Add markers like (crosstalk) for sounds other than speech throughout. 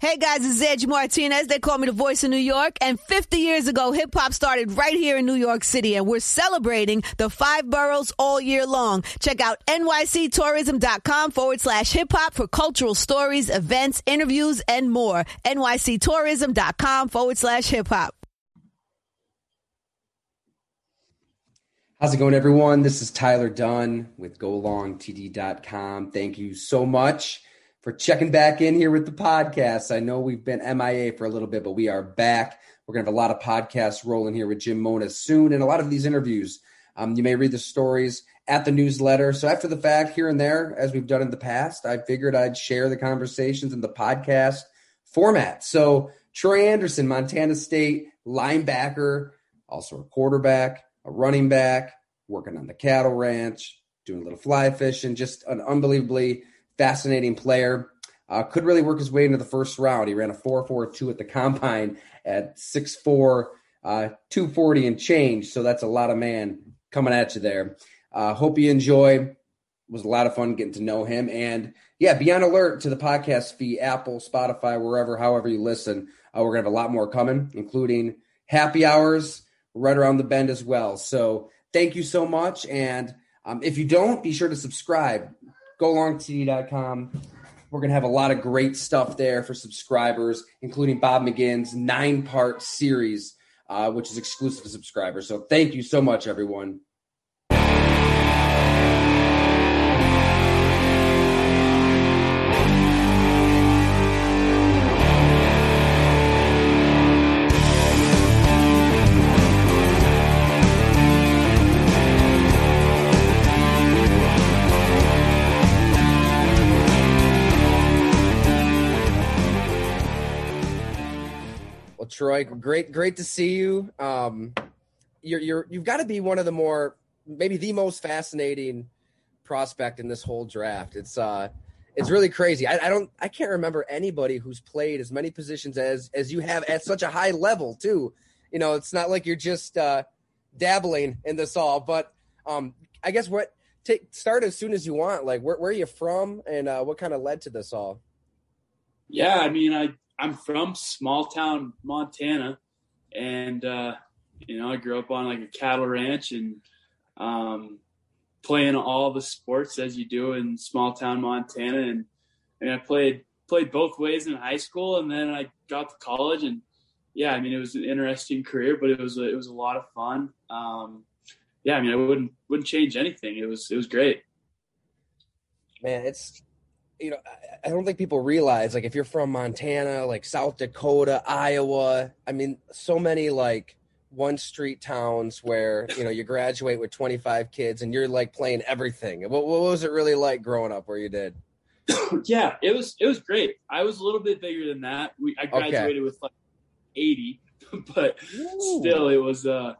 Hey guys, it's Angie Martinez. They call me the voice of New York. And 50 years ago, hip hop started right here in New York City. And we're celebrating the five boroughs all year long. Check out nyctourism.com forward slash hip hop for cultural stories, events, interviews, and more. nyctourism.com forward slash hip hop. How's it going, everyone? This is Tyler Dunn with GoLongTD.com. Thank you so much for checking back in here with the podcast. I know we've been MIA for a little bit, but we are back. We're going to have a lot of podcasts rolling here with Jim Monos soon and a lot of these interviews. Um, you may read the stories at the newsletter. So, after the fact, here and there, as we've done in the past, I figured I'd share the conversations in the podcast format. So, Troy Andersen, Montana State linebacker, also a quarterback, a running back, working on the cattle ranch, doing a little fly fishing, just an unbelievably fascinating player. Uh, could really work his way into the first round. He ran a 4.42 at the combine at 6'4, uh, 240 and change. So that's a lot of man coming at you there. Uh, hope you enjoy. It was a lot of fun getting to know him. And yeah, be on alert to the podcast feed, Apple, Spotify, wherever, however you listen. Uh, we're going to have a lot more coming, including happy hours right around the bend as well. So thank you so much. And um, if you don't, be sure to subscribe golongtd.com. We're going to have a lot of great stuff there for subscribers, including Bob McGinn's nine part series, uh, which is exclusive to subscribers. So thank you so much, everyone. Troy. Great, great to see you. Um, you're, you're, you've got to be one of the more, maybe the most fascinating prospect in this whole draft. It's, uh, it's really crazy. I, I, don't, I can't remember anybody who's played as many positions as as you have at such a high level too. You know, it's not like you're just uh, dabbling in this all. But um, I guess what take start as soon as you want. Like, where, where are you from, and uh, what kind of led to this all? Yeah, I mean, I I'm from small town Montana, and uh, you know I grew up on like a cattle ranch and um, playing all the sports as you do in small town Montana, and and I played played both ways in high school, and then I got to college, and yeah, I mean it was an interesting career, but it was a, it was a lot of fun. Um, yeah, I mean I wouldn't wouldn't change anything. It was it was great. Man, it's you know, I don't think people realize like if you're from Montana, like South Dakota, Iowa, I mean, so many like one street towns where you know you graduate with 25 kids and you're like playing everything. What, what was it really like growing up where you did? (coughs) yeah, it was it was great. I was a little bit bigger than that. We I graduated okay. with like 80, (laughs) but Ooh. still it was uh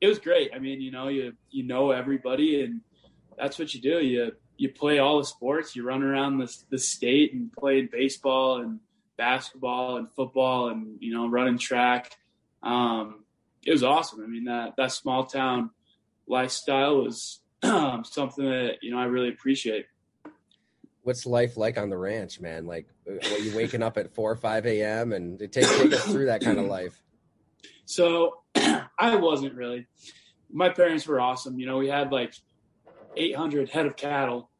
it was great. I mean, you know, you you know everybody and that's what you do. You you play all the sports. You run around the the state and played baseball and basketball and football and you know running track. Um, it was awesome. I mean that that small town lifestyle was (clears throat) um, something that you know I really appreciate. What's life like on the ranch, man? Like, are you waking up at four or five a.m. and take take us through that kind of life? So, (clears throat) I wasn't really. My parents were awesome. You know, we had like 800 head of cattle,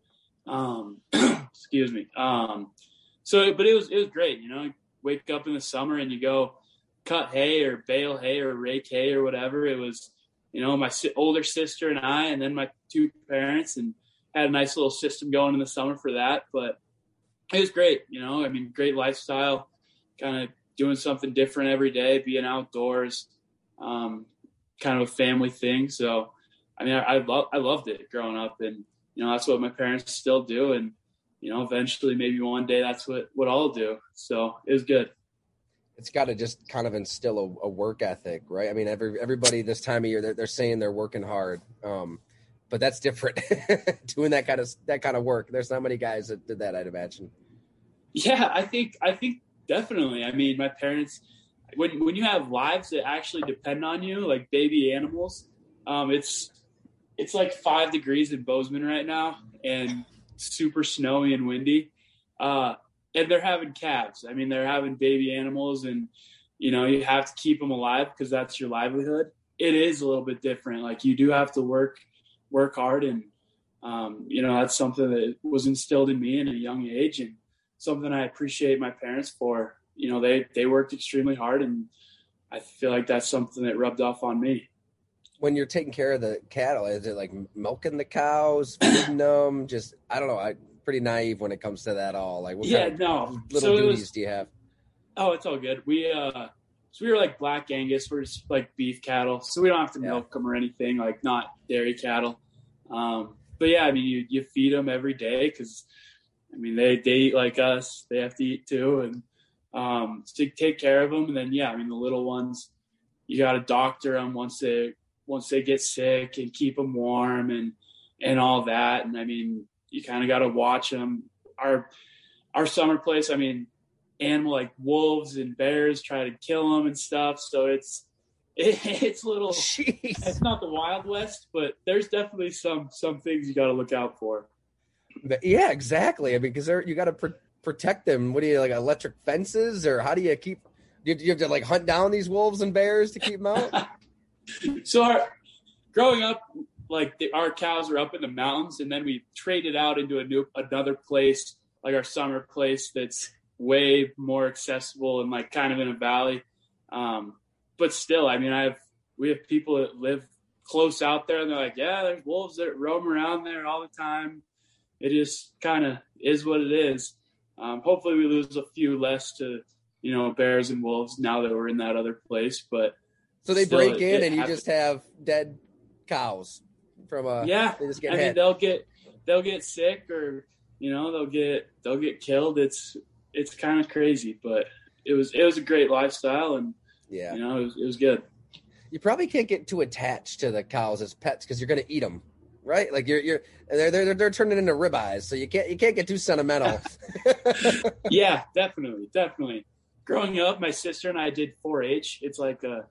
um, (clears throat) excuse me. Um, so, but it was it was great. You know, wake up in the summer and you go cut hay or bale hay or rake hay or whatever. It was, you know, my older sister and I, and then my two parents, and had a nice little system going in the summer for that. But it was great. You know, I mean, great lifestyle, kind of doing something different every day, being outdoors, um, kind of a family thing. So, I mean, I, I, lo- I loved it growing up, and you know that's what my parents still do. And you know eventually maybe one day that's what what i'll do. So it was good. It's got to just kind of instill a, a, work ethic right? I mean every everybody this time of year they're, they're saying they're working hard. Um, but that's different. (laughs) Doing that kind of that kind of work. There's not many guys that did that i'd imagine. Yeah i think i think definitely. I mean my parents when when you have lives that actually depend on you like baby animals um, it's it's like five degrees in Bozeman right now and super snowy and windy. Uh, and they're having calves. I mean, they're having baby animals, and you know you have to keep them alive because that's your livelihood. It is a little bit different. Like you do have to work work hard, and um, you know that's something that was instilled in me in a young age, and something I appreciate my parents for. You know, they they worked extremely hard, and I feel like that's something that rubbed off on me. When you're taking care of the cattle, is it like milking the cows, (clears throat) feeding them? Just I don't know. I pretty naive when it comes to that all. Like, what yeah, kind of no. little So duties was- do you have? Oh, it's all good. We uh, so we were like black Angus. We're just like beef cattle, so we don't have to Yeah. milk them or anything. Like not dairy cattle. Um, but yeah, I mean, you you feed them every day because, I mean, they they eat like us. They have to eat too, and um, to take care of them. And then yeah, I mean, the little ones, you got to doctor them once they once they get sick and keep them warm and and all that. And I mean, you kind of got to watch them. Our our summer place, I mean, animal like wolves and bears try to kill them and stuff. So it's it, (laughs) it's little. Jeez. It's not the Wild West, but there's definitely some some things you got to look out for. Yeah, exactly. I mean, because you got to pr- protect them. What do you like? Electric fences, or how do you keep? Do you, do you have to like hunt down these wolves and bears to keep them out? (laughs) (laughs) So our growing up, like the, our cows were up in the mountains, and then we traded out into a new another place, like our summer place that's way more accessible and like kind of in a valley. Um, but still, I mean, I have we have people that live close out there, and they're like, yeah, there's wolves that roam around there all the time. It just kind of is what it is. Um, hopefully, we lose a few less to you know bears and wolves now that we're in that other place, but. So they Still, break in and you happens. just have dead cows from a yeah They just get i mean they'll get they'll get sick or you know they'll get they'll get killed it's it's kind of crazy but it was it was a great lifestyle and yeah. you know it was, it was good You probably can't get too attached to the cows as pets because you're going to eat them, right? Like you're you're they're they're they're turning into ribeyes, so you can't you can't get too sentimental. (laughs) (laughs) yeah definitely definitely growing up my sister and i did 4-h it's like a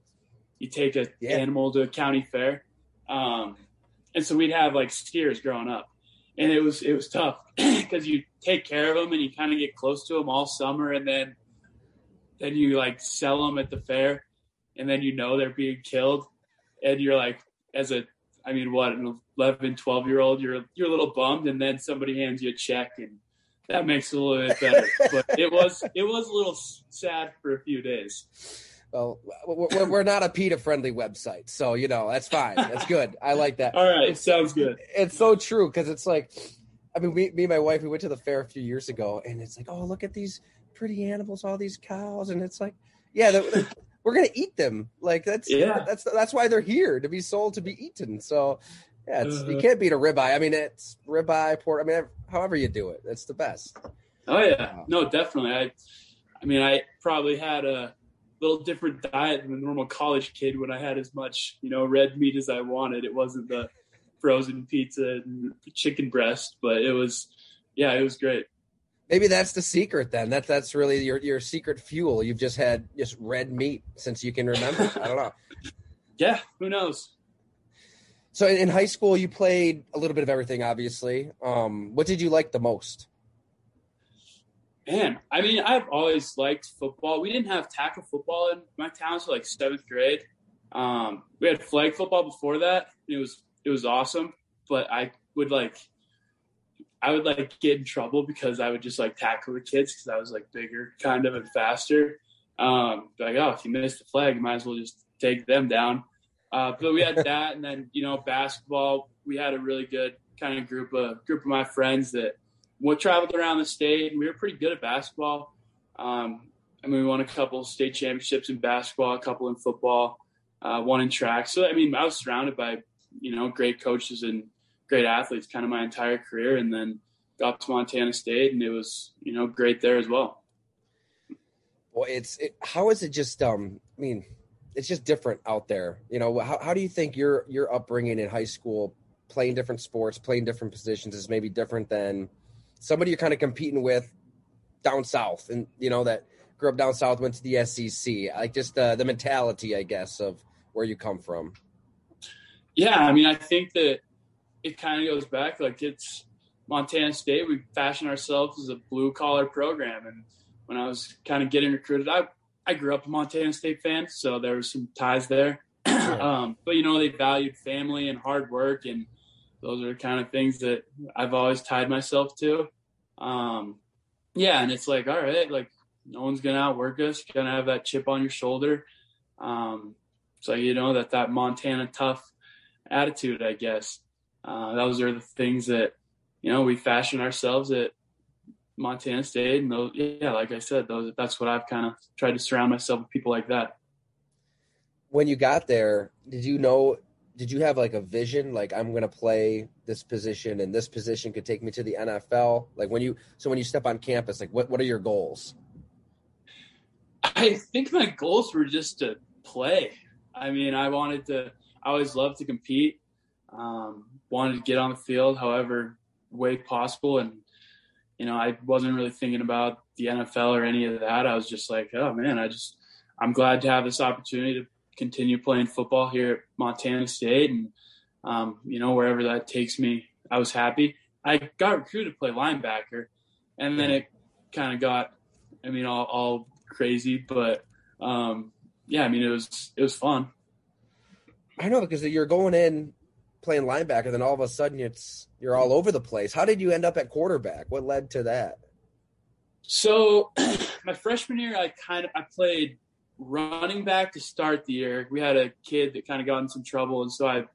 you take a Yeah. animal to a county fair um and so we'd have like steers growing up. And it was it was tough (clears throat) because you take care of them and you kind of get close to them all summer and then then you like sell them at the fair and then you know they're being killed. And you're like as a i mean what an 11 12 year old you're you're a little bummed and then somebody hands you a check and that makes it a little bit better. (laughs) But it was it was a little sad for a few days well, we're, we're not a PETA friendly website, so you know that's fine. That's good. I like that. all right sounds good It's so true because it's like, I mean, we, me and my wife, we went to the fair a few years ago, and it's like, oh, look at these pretty animals, all these cows, and it's like, yeah, they're, they're- we're gonna eat them. Like that's Yeah. that's that's why they're here to be sold to be eaten. So. Yeah, it's, you Uh-huh. can't beat a ribeye. I mean, it's ribeye, pork. I mean, however you do it, it's the best. Oh yeah, no, definitely. I, I mean, I probably had a little different diet than a normal college kid when I had as much, you know, red meat as I wanted. It wasn't the frozen pizza and chicken breast, but it was, yeah, it was great. Maybe that's the secret then. That's that's really your your secret fuel. You've just had just red meat since you can remember. I don't know. (laughs) Yeah, who knows? So in, in high school, you played a little bit of everything, obviously. Um, what did you like the most? Man, I mean, I've always liked football. We didn't have tackle football in my town until like seventh grade. Um, we had flag football before that. It was it was awesome, but I would like, I would like get in trouble because I would just like tackle the kids because I was like bigger, kind of, and faster. Um, like, oh, if you missed the flag, you might as well just take them down. Uh, but we had (laughs) that, and then you know, basketball. We had a really good kind of group of group of my friends that we traveled around the state and we were pretty good at basketball. Um, I mean, we won a couple state championships in basketball, a couple in football, uh, one in track. So, I mean, I was surrounded by, you know, great coaches and great athletes kind of my entire career. And then got to Montana State and it was, you know, great there as well. Well, it's it, how is it just? Um, I mean, it's just different out there. You know, how how do you think your your upbringing in high school, playing different sports, playing different positions, is maybe different than somebody you're kind of competing with down south, and you know that grew up down south, went to the SEC. Like just uh, the mentality, I guess, of where you come from. Yeah. I mean, I think that it kind of goes back like it's Montana State, we fashioned ourselves as a blue collar program. And when I was kind of getting recruited, I, I grew up a Montana State fan, so there was some ties there. (clears throat) um, but you know, they valued family and hard work, and those are the kind of things that I've always tied myself to. Um, yeah, and it's like, all right, like no one's gonna outwork us. You're gonna have that chip on your shoulder. Um, so you know that that Montana tough attitude, I guess. Uh, those are the things that you know we fashion ourselves at Montana State, and those, yeah, like I said, those that's what I've kind of tried to surround myself with people like that. When you got there, did you know? Did you have like a vision, like I'm going to play this position, and this position could take me to the NFL? Like when you, so when you step on campus, like what what are your goals? I think my goals were just to play. I mean, I wanted to. I always loved to compete. Um, wanted to get on the field, however way possible, and you know, I wasn't really thinking about the NFL or any of that. I was just like, oh man, I just I'm glad to have this opportunity to continue playing football here at Montana State, and um, you know, wherever that takes me, I was happy. I got recruited to play linebacker, and then it kind of got, I mean, all, all crazy, but um, yeah, I mean, it was it was fun. I know because you're going in playing linebacker, then all of a sudden it's you're all over the place. How did you end up at quarterback? What led to that? So, (clears throat) my freshman year, I kind of I played running back to start the year. We had a kid that kind of got in some trouble, and so I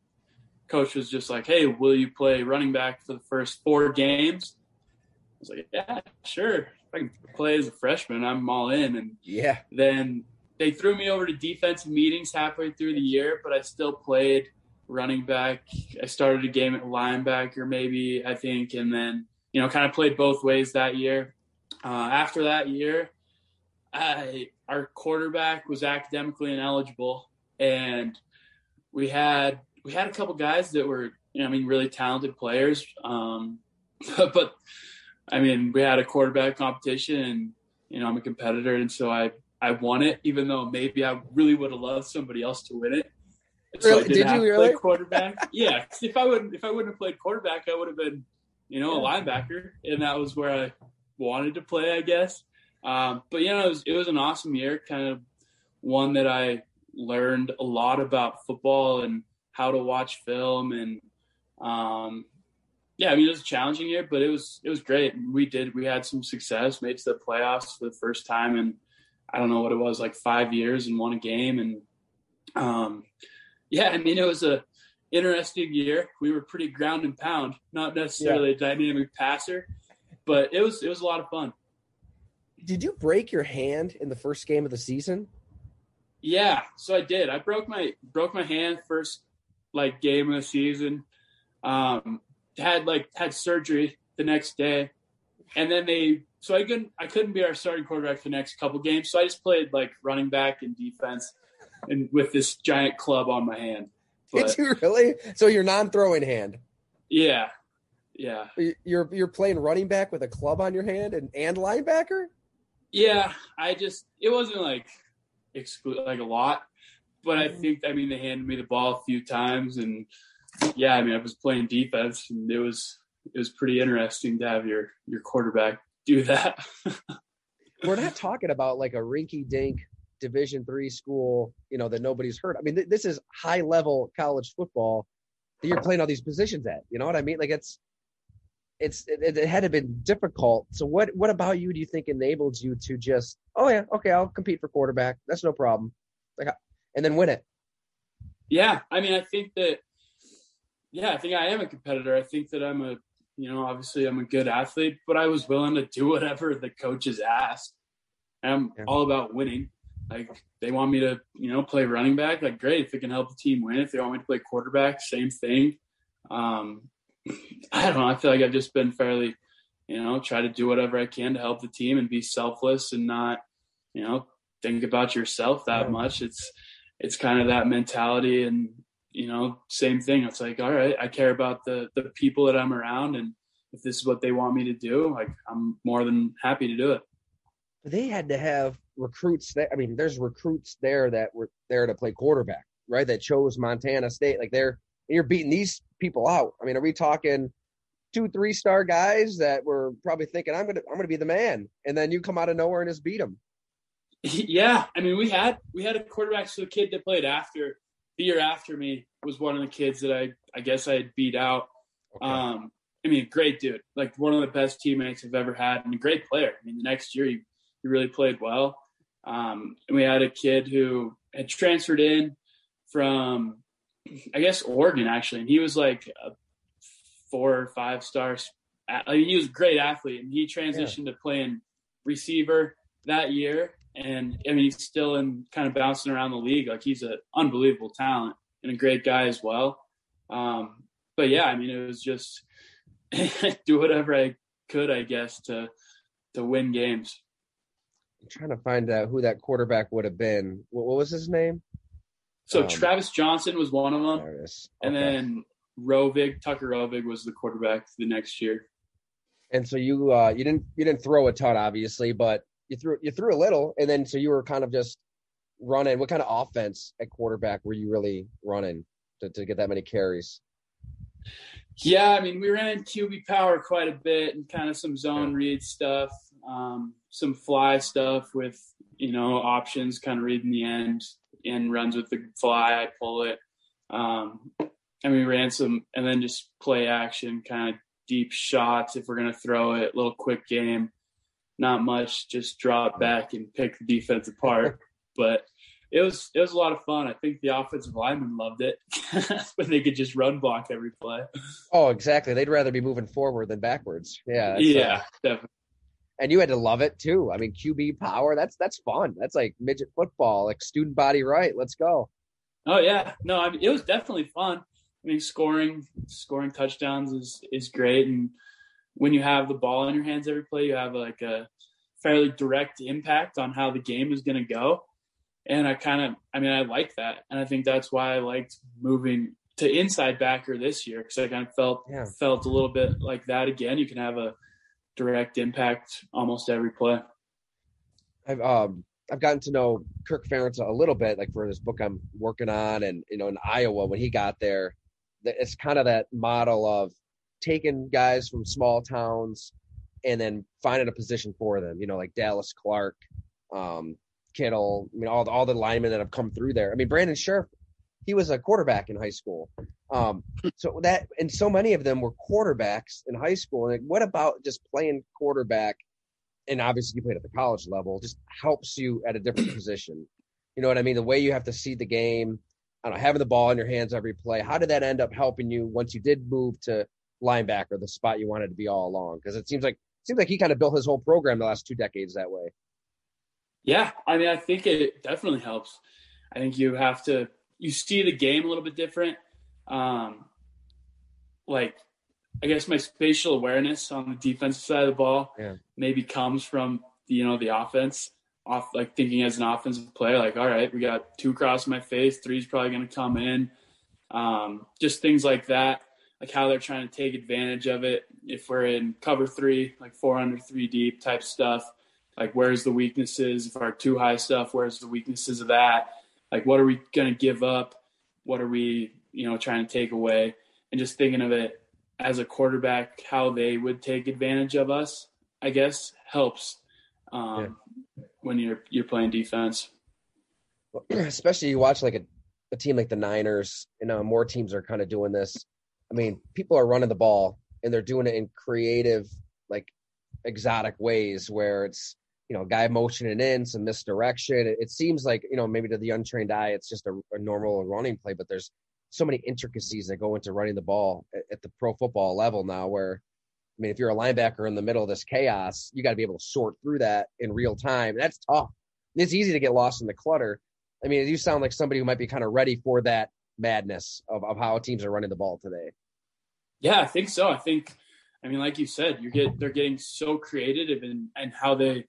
coach was just like, "Hey, will you play running back for the first four games?" I was like, "Yeah, sure. If I can play as a freshman, I'm all in." And yeah, then they threw me over to defensive meetings halfway through the year, but I still played running back. I started a game at linebacker, maybe I think, and then you know, kind of played both ways that year. Uh, after that year, I, our quarterback was academically ineligible, and we had we had a couple guys that were, you know, I mean, really talented players. Um, but, (laughs) but I mean, we had a quarterback competition, and you know, I'm a competitor, and so I I won it, even though maybe I really would have loved somebody else to win it. So really? Did you really? quarterback? (laughs) yeah. If I wouldn't, if I wouldn't have played quarterback, I would have been, you know, a linebacker, and that was where I wanted to play, I guess. Um, but you know, it was it was an awesome year, kind of one that I learned a lot about football and how to watch film, and um, yeah, I mean, it was a challenging year, but it was it was great. We did we had some success, made to the playoffs for the first time, and I don't know what it was like five years and won a game, and um, yeah, I mean, it was a interesting year. We were pretty ground and pound, not necessarily yeah. a dynamic passer, but it was it was a lot of fun. Did you break your hand in the first game of the season? Yeah, so I did. I broke my broke my hand first like game of the season. Um, had like had surgery the next day, and then they so I couldn't I couldn't be our starting quarterback for the next couple games. So I just played like running back and defense and with this giant club on my hand. But, Did you really? So your non-throwing hand? Yeah, yeah. You're you're playing running back with a club on your hand and and linebacker. Yeah, I just it wasn't like exclude like a lot, but I mm-hmm. think I mean they handed me the ball a few times and yeah, I mean I was playing defense and it was it was pretty interesting to have your your quarterback do that. (laughs) We're not talking about like a rinky dink division three school you know that nobody's heard i mean th- this is high level college football that you're playing all these positions at you know what i mean like it's it's it, it had to been difficult so what what about you do you think enabled you to just oh yeah okay i'll compete for quarterback that's no problem like and then win it yeah i mean i think that yeah i think i am a competitor i think that i'm a you know obviously i'm a good athlete but i was willing to do whatever the coaches asked i'm yeah. all about winning like they want me to, you know, play running back. Like great if it can help the team win. If they want me to play quarterback, same thing. Um, I don't know. I feel like I've just been fairly, you know, try to do whatever I can to help the team and be selfless and not, you know, think about yourself that much. It's it's kind of that mentality and you know, same thing. It's like, all right, I care about the the people that I'm around and if this is what they want me to do, like I'm more than happy to do it. They had to have recruits there. I mean, there's recruits there that were there to play quarterback, right? That chose Montana State. Like they're you're beating these people out. I mean, are we talking two, three star guys that were probably thinking, I'm gonna I'm gonna be the man. And then you come out of nowhere and just beat them. (laughs) Yeah. I mean we had we had a quarterback, so the kid that played after the year after me was one of the kids that I I guess I had beat out. Okay. Um I mean, great dude, like one of the best teammates I've ever had, and a great player. I mean, the next year he, he really played well. Um, and we had a kid who had transferred in from, I guess, Oregon actually, and he was like a four or five stars. I mean, he was a great athlete, and he transitioned yeah. to playing receiver that year. And I mean, he's still in kind of bouncing around the league. Like he's an unbelievable talent and a great guy as well. Um, but yeah, I mean, it was just (laughs) do whatever I could, I guess, to to win games. I'm trying to find out who that quarterback would have been. What, what was his name? So um, Travis Jonsen was one of them, okay. and then Rovig Tucker Rovig was the quarterback the next year. And so you uh, you didn't you didn't throw a ton, obviously, but you threw you threw a little, and then so you were kind of just running. What kind of offense at quarterback were you really running to, to get that many carries? Yeah, I mean, we ran QB power quite a bit and kind of some zone read stuff, um, some fly stuff with, you know, options, kind of reading the end and runs with the fly. I pull it. Um, and we ran some, and then just play action, kind of deep shots if we're going to throw it, little quick game. Not much, just drop back and pick the defense apart. but it was it was a lot of fun. I think the offensive linemen loved it (laughs) when they could just run block every play. Oh, exactly. They'd rather be moving forward than backwards. Yeah. Yeah, uh, definitely. And you had to love it too. I mean, QB power. That's that's fun. That's like midget football, like student body right. Let's go. Oh yeah, no, I mean it was definitely fun. I mean, scoring scoring touchdowns is is great, and when you have the ball in your hands every play, you have like a fairly direct impact on how the game is going to go and I kind of, I mean, I like that, and I think that's why I liked moving to inside backer this year because I kind of felt yeah. felt a little bit like that again. You can have a direct impact almost every play. I've um I've gotten to know Kirk Ferentz a little bit, like for this book I'm working on, and you know, in Iowa when he got there, it's kind of that model of taking guys from small towns and then finding a position for them. You know, like Dallas Clark, um, Kittle, I mean, all the, all the linemen that have come through there. I mean, Brandon Scherff, he was a quarterback in high school. Um, (laughs) so that, and so many of them were quarterbacks in high school. And what about just playing quarterback? And obviously, you played at the college level, just helps you at a different (clears throat) position. You know what I mean? The way you have to see the game, I don't know, having the ball in your hands every play. How did that end up helping you once you did move to linebacker, the spot you wanted to be all along? Because it seems like it seems like he kind of built his whole program the last two decades that way. Yeah, I mean, I think it definitely helps. I think you have to you see the game a little bit different. Um, like, I guess my spatial awareness on the defensive side of the ball yeah. maybe comes from you know the offense. Off like thinking as an offensive player, like, all right, we got two across my face, three's probably going to come in. Um, just things like that, like how they're trying to take advantage of it. If we're in cover three, like four under three deep type stuff, like, where's the weaknesses? If our two high stuff, where's the weaknesses of that? Like, what are we going to give up? What are we, you know, trying to take away? And just thinking of it as a quarterback, how they would take advantage of us, I guess, helps um, yeah. when you're you're playing defense. (clears throat) Especially you watch like a, a team like the Niners, you know, more teams are kind of doing this. I mean, people are running the ball and they're doing it in creative, like exotic ways where it's you know, guy motioning in, some misdirection. It, it, seems like, you know, maybe to the untrained eye, it's just a, a, normal running play, but there's so many intricacies that go into running the ball at, at, the pro football level now where, I mean, if you're a linebacker in the middle of this chaos, you got to be able to sort through that in real time. That's tough. It's easy to get lost in the clutter. I mean, you sound like somebody who might be kind of ready for that madness of, of how teams are running the ball today. Yeah, I think so. I think, I mean, like you said, you get, they're getting so creative in, and how they,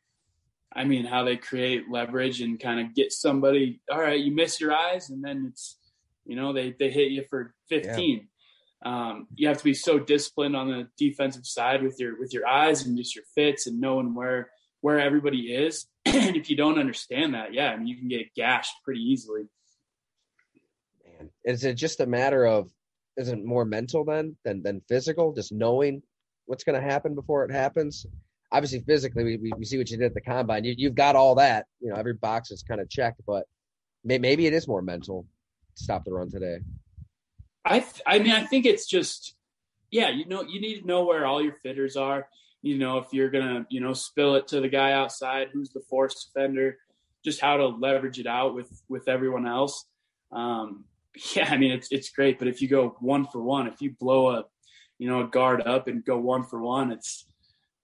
I mean, how they create leverage and kind of get somebody, all right, you miss your eyes and then it's, you know, they, they hit you for 15. Yeah. Um, you have to be so disciplined on the defensive side with your, with your eyes and just your fits and knowing where, where everybody is. (clears throat) and if you don't understand that, yeah, I mean, you can get gashed pretty easily. Man, is it just a matter of, is it more mental then than, than physical? Just knowing what's going to happen before it happens? Obviously, physically, we, we, we see what you did at the combine. You, you've got all that. You know, every box is kind of checked, but may, maybe it is more mental. to Stop the run today. I th- I mean I think it's just yeah you know you need to know where all your fitters are you know if you're gonna you know spill it to the guy outside who's the force defender just how to leverage it out with with everyone else um (laughs) yeah I mean it's it's great but if you go one for one if you blow a you know a guard up and go one for one it's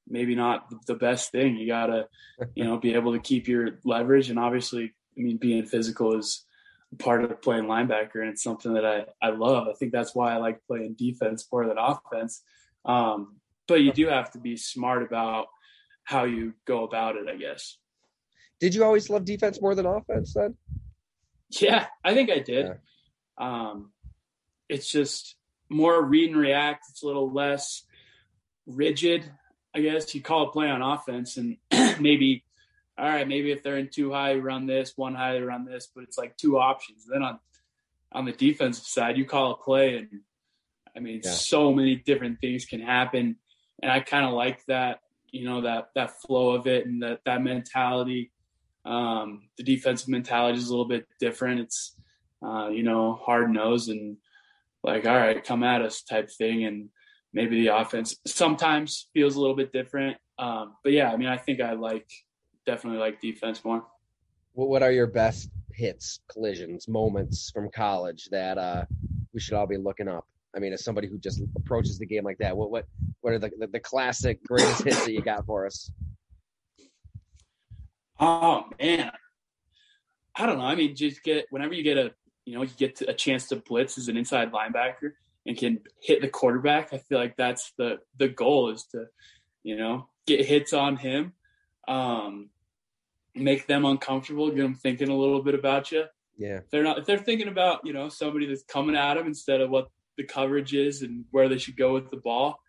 maybe not the best thing you gotta (laughs) you know be able to keep your leverage and obviously I mean being physical is part of playing linebacker and it's something that I, I love. I think that's why I like playing defense more than offense. Um, but you do have to be smart about how you go about it, I guess. Did you always love defense more than offense then? Yeah, I think I did. Yeah. Um, it's just more read and react. It's a little less rigid, I guess. You call a play on offense and (clears throat) maybe all right, maybe if they're in two high, run this, one high, run this, but it's like two options. Then on on the defensive side, you call a play, and I mean, yeah. so many different things can happen, and I kind of like that, you know, that that flow of it and that that mentality. Um, the defensive mentality is a little bit different. It's uh, you know hard nosed and like all right, come at us type thing, and maybe the offense sometimes feels a little bit different. Um, but yeah, I mean, I think I like definitely like defense more. What are your best hits, collisions, moments from college that uh, we should all be looking up? I mean, as somebody who just approaches the game like that, what what what are the the, the classic greatest hits that you got for us? Oh man, I don't know. I mean, just get whenever you get a you know you get a chance to blitz as an inside linebacker and can hit the quarterback. I feel like that's the the goal is to you know get hits on him. Um, make them uncomfortable, get them thinking a little bit about you. Yeah. If they're not if they're thinking about, you know, somebody that's coming at them instead of what the coverage is and where they should go with the ball,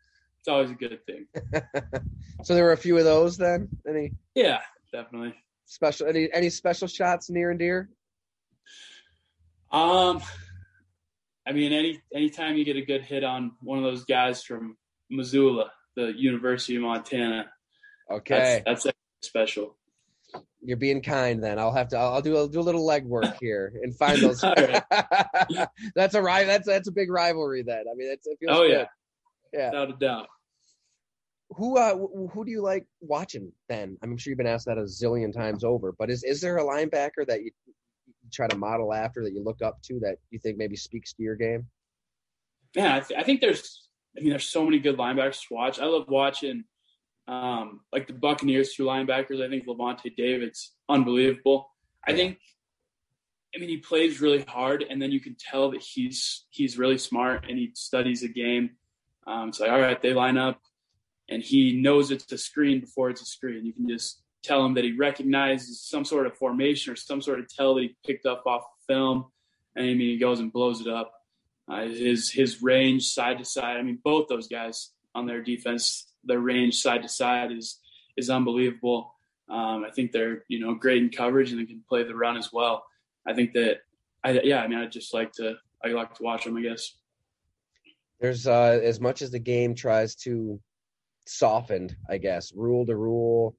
it's always a good thing. (laughs) so there were a few of those then? Any Yeah, definitely. Special any any special shots near and dear? Um I mean any anytime you get a good hit on one of those guys from Missoula, the University of Montana. Okay. That's, that's special. You're being kind. Then I'll have to. I'll, I'll do. I'll do a little legwork (laughs) here and find those. (laughs) that's a right. That's that's a big rivalry. Then I mean, it's, it feels oh good. yeah, yeah, without a doubt. Who uh who do you like watching? Then I'm sure you've been asked that a zillion times over. But is is there a linebacker that you try to model after that you look up to that you think maybe speaks to your game? Yeah, I, th- I think there's. I mean, there's so many good linebackers to watch. I love watching um, like the Buccaneers, two linebackers. I think Lavonte David's unbelievable. I think, I mean, he plays really hard, and then you can tell that he's he's really smart and he studies the game. Um, it's like, all right, they line up, and he knows it's a screen before it's a screen. You can just tell him that he recognizes some sort of formation or some sort of tell that he picked up off film, and I mean, he goes and blows it up. Uh, his his range side to side. I mean, both those guys on their defense their range side to side is is unbelievable. Um, I think they're you know great in coverage and they can play the run as well. I think that I yeah I mean I just like to I like to watch them I guess. There's uh, as much as the game tries to soften, I guess, rule to rule,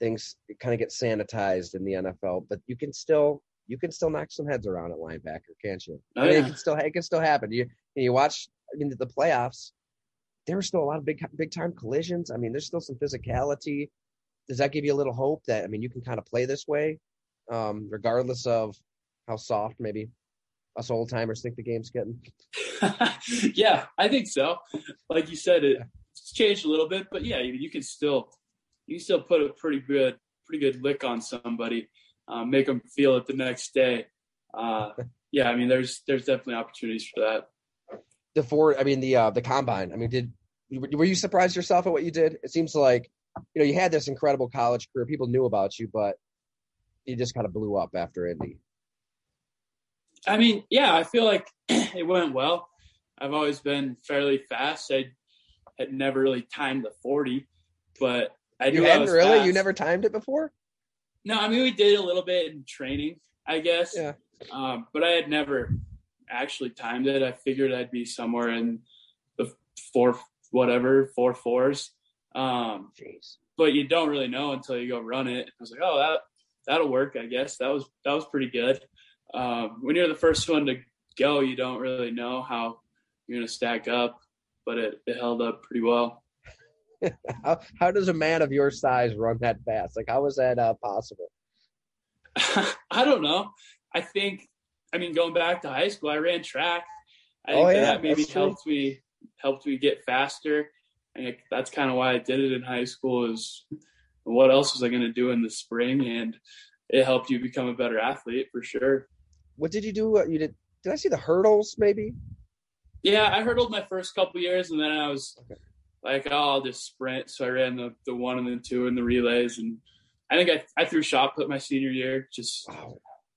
things kind of get sanitized in the NFL, but you can still you can still knock some heads around at linebacker, can't you? Oh, I mean, yeah. it can still it can still happen. You you watch I mean the playoffs there were still a lot of big big time collisions. I mean, there's still some physicality. Does that give you a little hope that I mean you can kind of play this way, um, regardless of how soft maybe us old timers think the game's getting? (laughs) yeah, I think so. Like you said, it, it's changed a little bit, but yeah, you, you can still you still put a pretty good pretty good lick on somebody, uh, make them feel it the next day. Uh, (laughs) yeah, I mean, there's there's definitely opportunities for that. The four i mean the uh the combine i mean did were you surprised yourself at what you did? It seems like you know you had this incredible college career people knew about you but you just kind of blew up after indy i mean yeah i feel like (clears throat) it went well. I've always been fairly fast. I had never really timed the 40 but i you hadn't really fast. you never timed it before no i mean we did a little bit in training i guess yeah um, but i had never actually timed it, I figured I'd be somewhere in the four whatever four fours. Um, Jeez. but you don't really know until you go run it. I was like, oh, that that'll work. I guess that was that was pretty good. Um, when you're the first one to go, you don't really know how you're gonna stack up, but it, it held up pretty well. (laughs) How, how does a man of your size run that fast? Like, how is that uh, possible? (laughs) I don't know. I think, I mean, going back to high school, I ran track. I Oh, think yeah, that maybe true. helped me helped me get faster. And that's kind of why I did it in high school. Is what else was I going to do in the spring? And it helped you become a better athlete for sure. What did you do? Uh, You did? Did I see the hurdles? Maybe. Yeah, I hurdled my first couple years, and then I was Okay. Like, "Oh, I'll just sprint." So I ran the the one and the two and the relays, and I think I I threw shot put my senior year just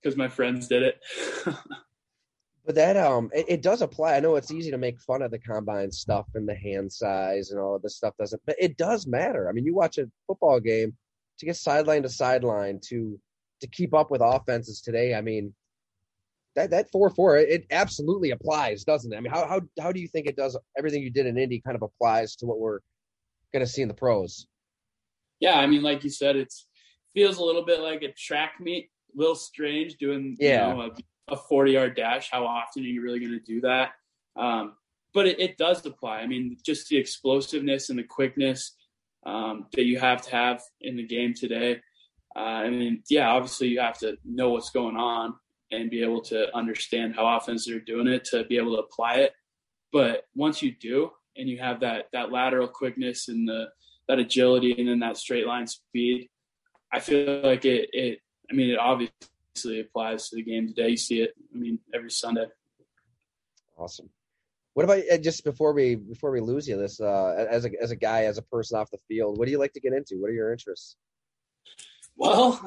because my friends did it. (laughs) But that um, it, it does apply. I know it's easy to make fun of the combine stuff and the hand size and all of this stuff doesn't, but it does matter. I mean, you watch a football game to get sideline to sideline to to keep up with offenses today. I mean, that that four four it, absolutely applies, doesn't it? I mean, how how how do you think it does? Everything you did in Indy kind of applies to what we're going to see in the pros. yeah, I mean, like you said, it feels a little bit like a track meet. A little strange doing Yeah. you know, a, a 40 yard dash. How often are you really going to do that? Um, but it, it does apply. I mean, just the explosiveness and the quickness um, that you have to have in the game today. Uh, I mean, yeah, obviously you have to know what's going on and be able to understand how offenses are doing it to be able to apply it. But once you do, and you have that that lateral quickness and the that agility and then that straight line speed, I feel like it. it I mean, it obviously applies to the game today. You see it. I mean, every Sunday. Awesome. What about just before we before we lose you? This uh, as a as a guy, as a person off the field, what do you like to get into? What are your interests? Well,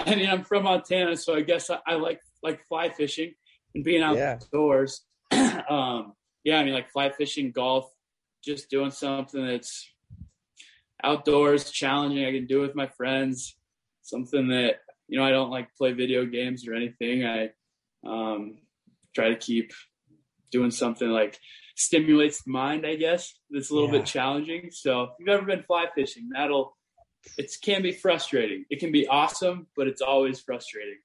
(laughs) I mean, I'm from Montana, so I guess I, I like like fly fishing and being outdoors. Yeah. (clears throat) um, yeah, I mean, like fly fishing, golf, just doing something that's outdoors, challenging. I can do with my friends. Something that you know, I don't like play video games or anything. I um, try to keep doing something like stimulates the mind. I guess that's a little Yeah. bit challenging. So, if you've ever been fly fishing, that'll it can be frustrating. It can be awesome, but it's always frustrating.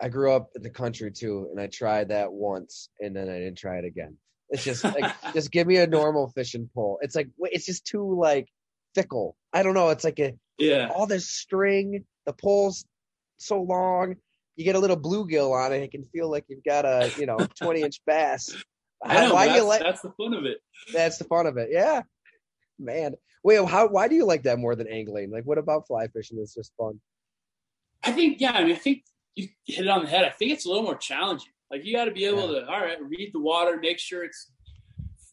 I grew up in the country too, and I tried that once, and then I didn't try it again. It's just like (laughs) just give me a normal fishing pole. It's like it's just too like fickle. I don't know. It's like a Yeah. all this string, the pole's so long. You get a little bluegill on it, it can feel like you've got a you know (laughs) twenty inch bass. I know, why you that's, like? that's the fun of it. That's the fun of it. Yeah, man. Wait, how? Why do you like that more than angling? Like, what about fly fishing is just fun? I think, yeah, I mean, I think you hit it on the head. I think it's a little more challenging. Like, you got to be able to, all right, read the water, make sure it's,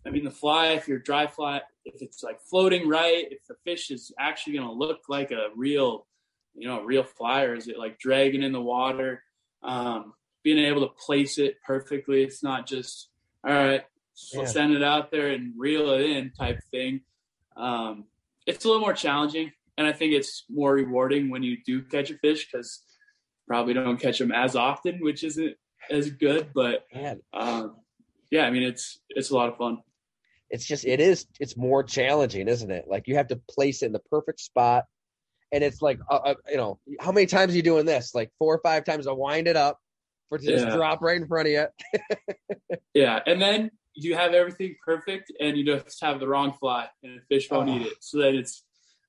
I mean, the fly, if you're dry fly, if it's like floating right, if the fish is actually going to look like a real, you know, a real fly, or is it like dragging in the water? Um, being able to place it perfectly. It's not just, all right, so Yeah. send it out there and reel it in type thing. Um, it's a little more challenging, and I think it's more rewarding when you do catch a fish because probably don't catch them as often, which isn't as good. But um, yeah, I mean it's it's a lot of fun. it's just it is it's more challenging, isn't it? Like you have to place it in the perfect spot, and it's like uh, uh, you know how many times are you doing this? Like four or five times to wind it up for it to just drop right in front of you. (laughs) Yeah, and then you have everything perfect, and you just have the wrong fly, and the fish won't Oh. eat it. So that it's,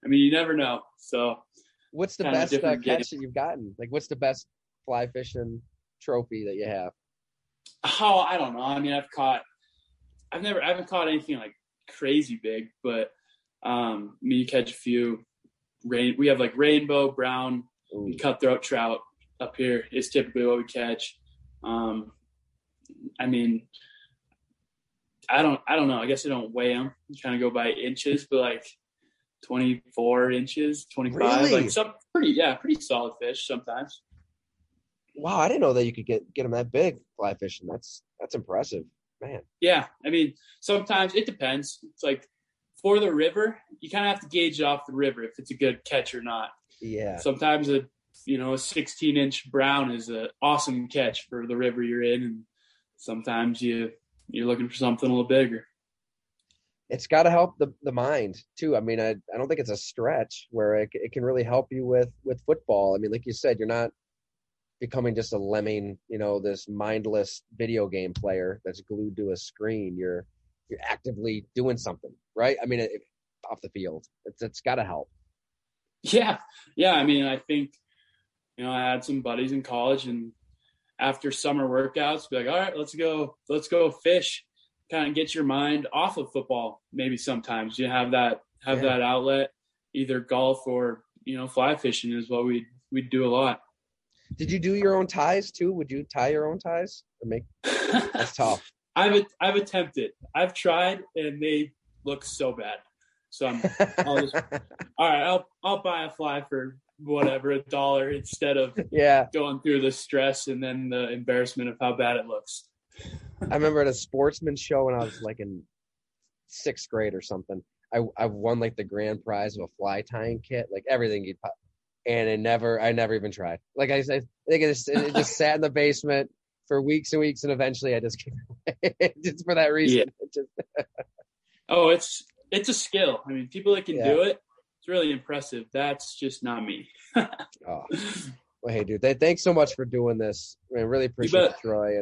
I mean, you never know. So What's the best uh, catch that you've gotten? Like, what's the best fly fishing trophy that you have? Oh, I don't know. I mean, I've caught, I've never, I haven't caught anything like crazy big, but um, I mean, you catch a few. Rain, we have like rainbow, brown, Ooh. and cutthroat trout up here is typically what we catch. Um, I mean, I don't, I don't know. I guess I don't weigh them. kind of go by inches, but like 24 inches, 25, Really? like some pretty, yeah, pretty solid fish sometimes. Wow, I didn't know that you could get get them that big fly fishing. That's that's impressive, man. Yeah, I mean, sometimes it depends. It's like for the river, you kind of have to gauge it off the river if it's a good catch or not. Yeah, Sometimes a you know a 16 inch brown is an awesome catch for the river you're in, and sometimes you you're looking for something a little bigger. it's got to help the, the mind too. I mean, I, I don't think it's a stretch where it, it can really help you with, with football. I mean, like you said, you're not becoming just a lemming, you know, this mindless video game player that's glued to a screen. You're, you're actively doing something, right? I mean, it, off the field, it's, it's got to help. Yeah. Yeah. I mean, I think, you know, I had some buddies in college and after summer workouts, be like, all right, let's go, let's go fish kind of get your mind off of football. Maybe sometimes you have that have yeah. that outlet, either golf or you know fly fishing is what we we do a lot. Did you do your own ties too? Would you tie your own ties or make? (laughs) That's tough. I've I've attempted. I've tried and they look so bad. So I'm I'll just, (laughs) all right. I'll I'll buy a fly for whatever a dollar instead of (laughs) yeah going through the stress and then the embarrassment of how bad it looks. I remember at a sportsman show when I was like in sixth grade or something. I I won like the grand prize of a fly tying kit, like everything you'd pop, and it never I never even tried. Like I said, I think it just, it just sat in the basement for weeks and weeks, and eventually I just (laughs) just for that reason. Yeah. It just oh, it's it's a skill. I mean, people that can yeah. do it, it's really impressive. That's just not me. (laughs) oh. Well, hey, dude, thanks so much for doing this. I really appreciate it, Troy.